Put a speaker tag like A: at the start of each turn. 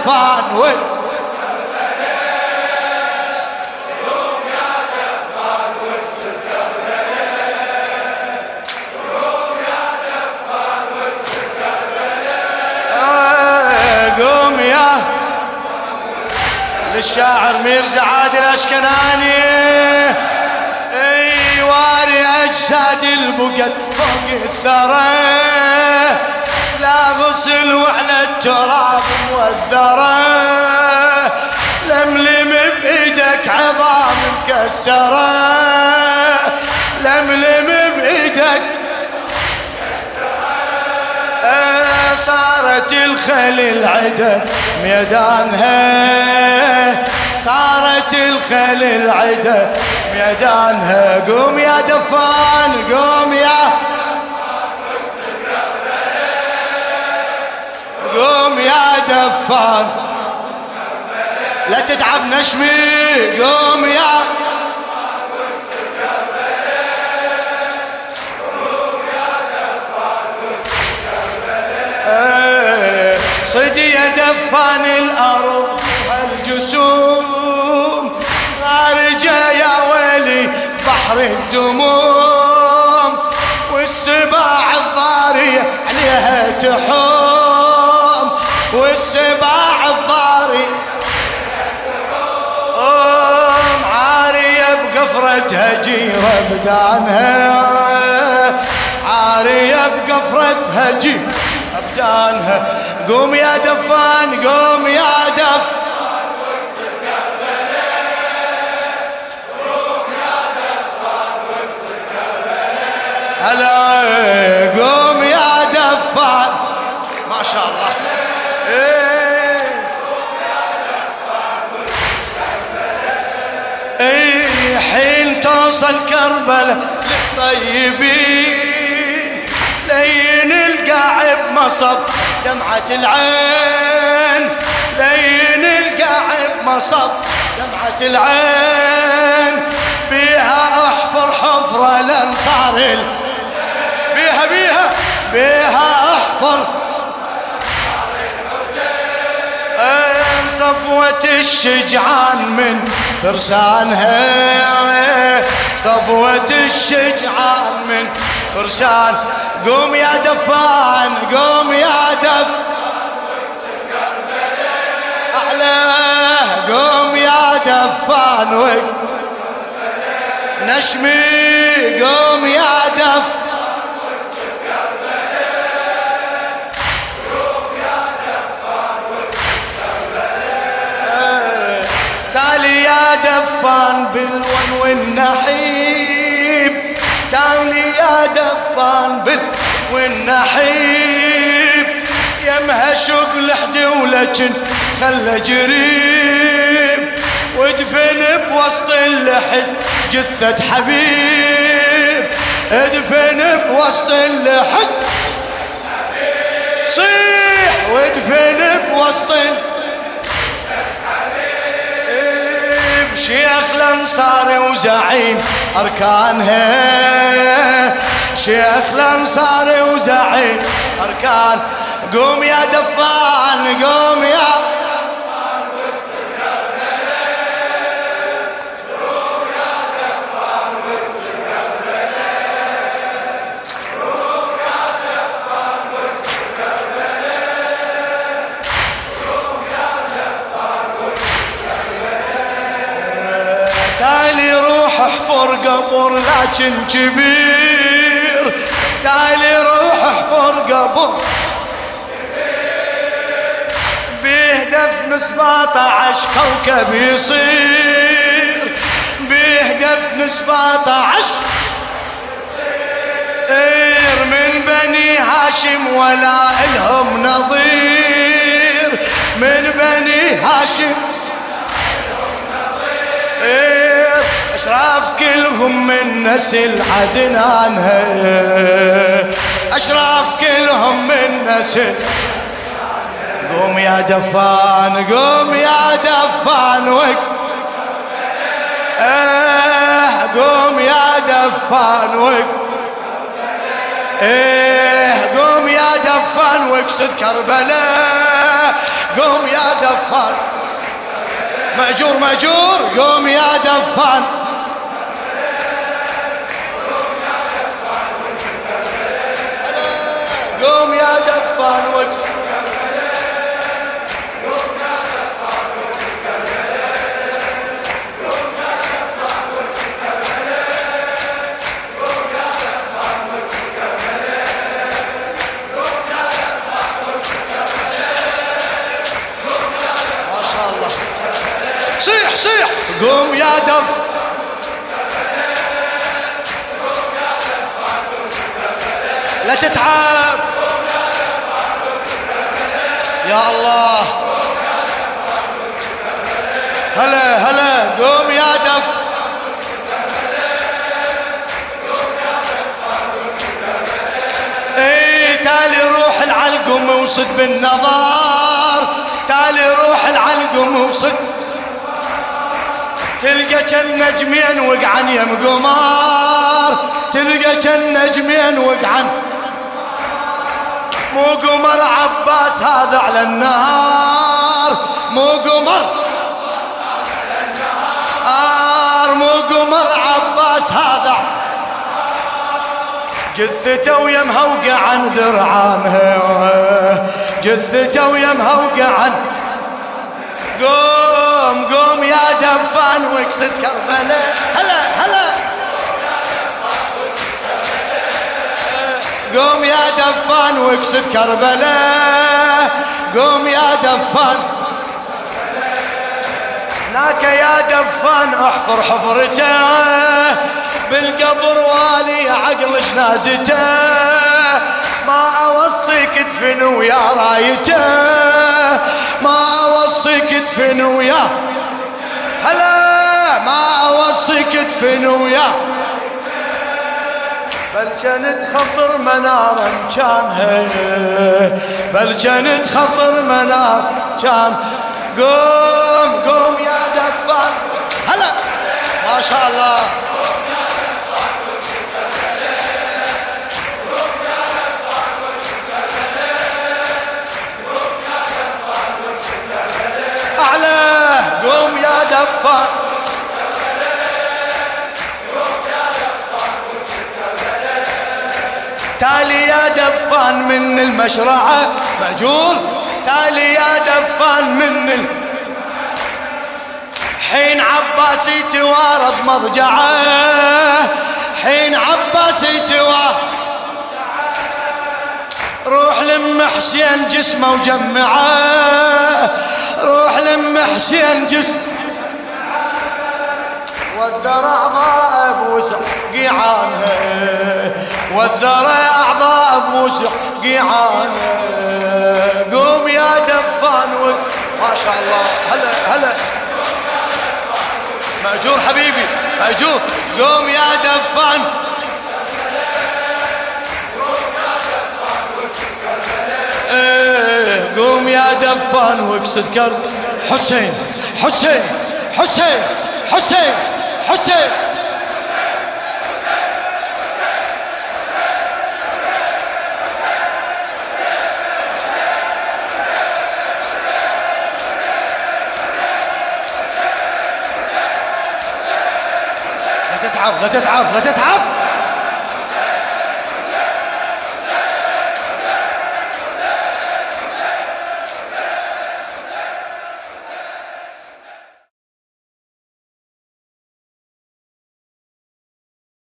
A: دفان وك للشاعر ميرزا عادل اشكناني اي واري أجساد البقد فوق الثرى. لا غسل وعلى والثرى. لملم بإيدك عظام مكسرة. لملم بإيدك صارت الخيل العدا ميدانها. صارت الخيل العدا ميدانها. قوم يا دفان قوم يا قوم يا دفان لا تتعب نشمي قوم يا صدي دفان الأرض الجسوم خارجة يا ويلي بحر الدموم والسباع الضارية عليها تحوم. بقفرتها جيرة بدانها عارية بقفرتها جيرة بدانها قوم يا دفان قوم يا دف. هلا قوم يا دفان. ما شاء الله. كربلاء للطيبين. لين القاعد مصب دمعة العين. لين القاعد مصب دمعة العين. بيها أحفر حفرة لأنصار بيها بيها بيها أحفر صفوة الشجعان من فرسانها. صفوة الشجعان من فرسان. قوم يا دفان قوم يا دف. أعلى قوم يا دفان نشمي قوم يا دف. يا دفان بالون والنحيب. تالي يا دفان بال والنحيب. يمها شوق لحدي ولكن خلى جريب. ودفن بوسط اللحد جثة حبيب. ادفن بوسط اللحد. صيح وادفن بوسط اللحد شيخ الانصاري وزعيم اركانها شيخ الانصاري وزعيم أركان. قوم يا دفان قوم يا قبر لكن كبير تالي روح احفر قبر. بيهدف دفن 17 كوكب يصير بيهدف دفن 17 من بني هاشم ولا إلهم نظير. من بني هاشم أشراف كلهم من نسل عدنان أشراف كلهم من نسل. قوم يا دفان قوم يا دفان وك إيه قوم يا دفان وك إيه قوم يا دفان واقصد كربلاء. قوم يا دفان. مأجور مأجور. قوم يا دفان واقصد صيح صيح. قوم يا دف. لا تتعب. يا الله. هلا هلا قوم يا دف. اي تالي روح العلقم وصد بالنظار. تالي روح العلقم وصد تلقى كالنجمين وقعن يم قمار تلقى كالنجمين وقعن مو قمر عباس هذا على النهار. مو قمر. آر مو قمر عباس هذا. جثته ويمها وقعن ذرعانها جثته ويمها وقعن قوم قوم يا دفان واكسر كربلاء هلا هلا. قوم يا دفان واكسر كربلاء قوم يا دفان. هناك يا دفان احفر حفرته. بالقبر والي عقل جنازته. ما اوصيك تدفن ويا رايته. ما اوصيك تدفن ويا. هلا ما اوصيك تدفن ويا. بل كانت خضر منارا كان بل كانت خضر منار كان. قوم قوم يا دفان هلا ما شاء الله. دفان من المشرعة. مأجور. تالي يا دفان من ال... حين عباس يتوارى بمضجعه حين عباس يتوارى روح لم حسين جسمه وجمعه. روح لم حسين جسم والذرى أعضاء بوسع قيعانه والذرى أعضاء بوسع قيعانه قوم يا دفان وقت. ما شاء الله. هلا هلا. مأجور حبيبي مأجور. قوم يا دفان. إيه قوم يا دفان واقصد كرب حسين حسين حسين حسين. حسين لا تتعب لا تتعب لا تتعب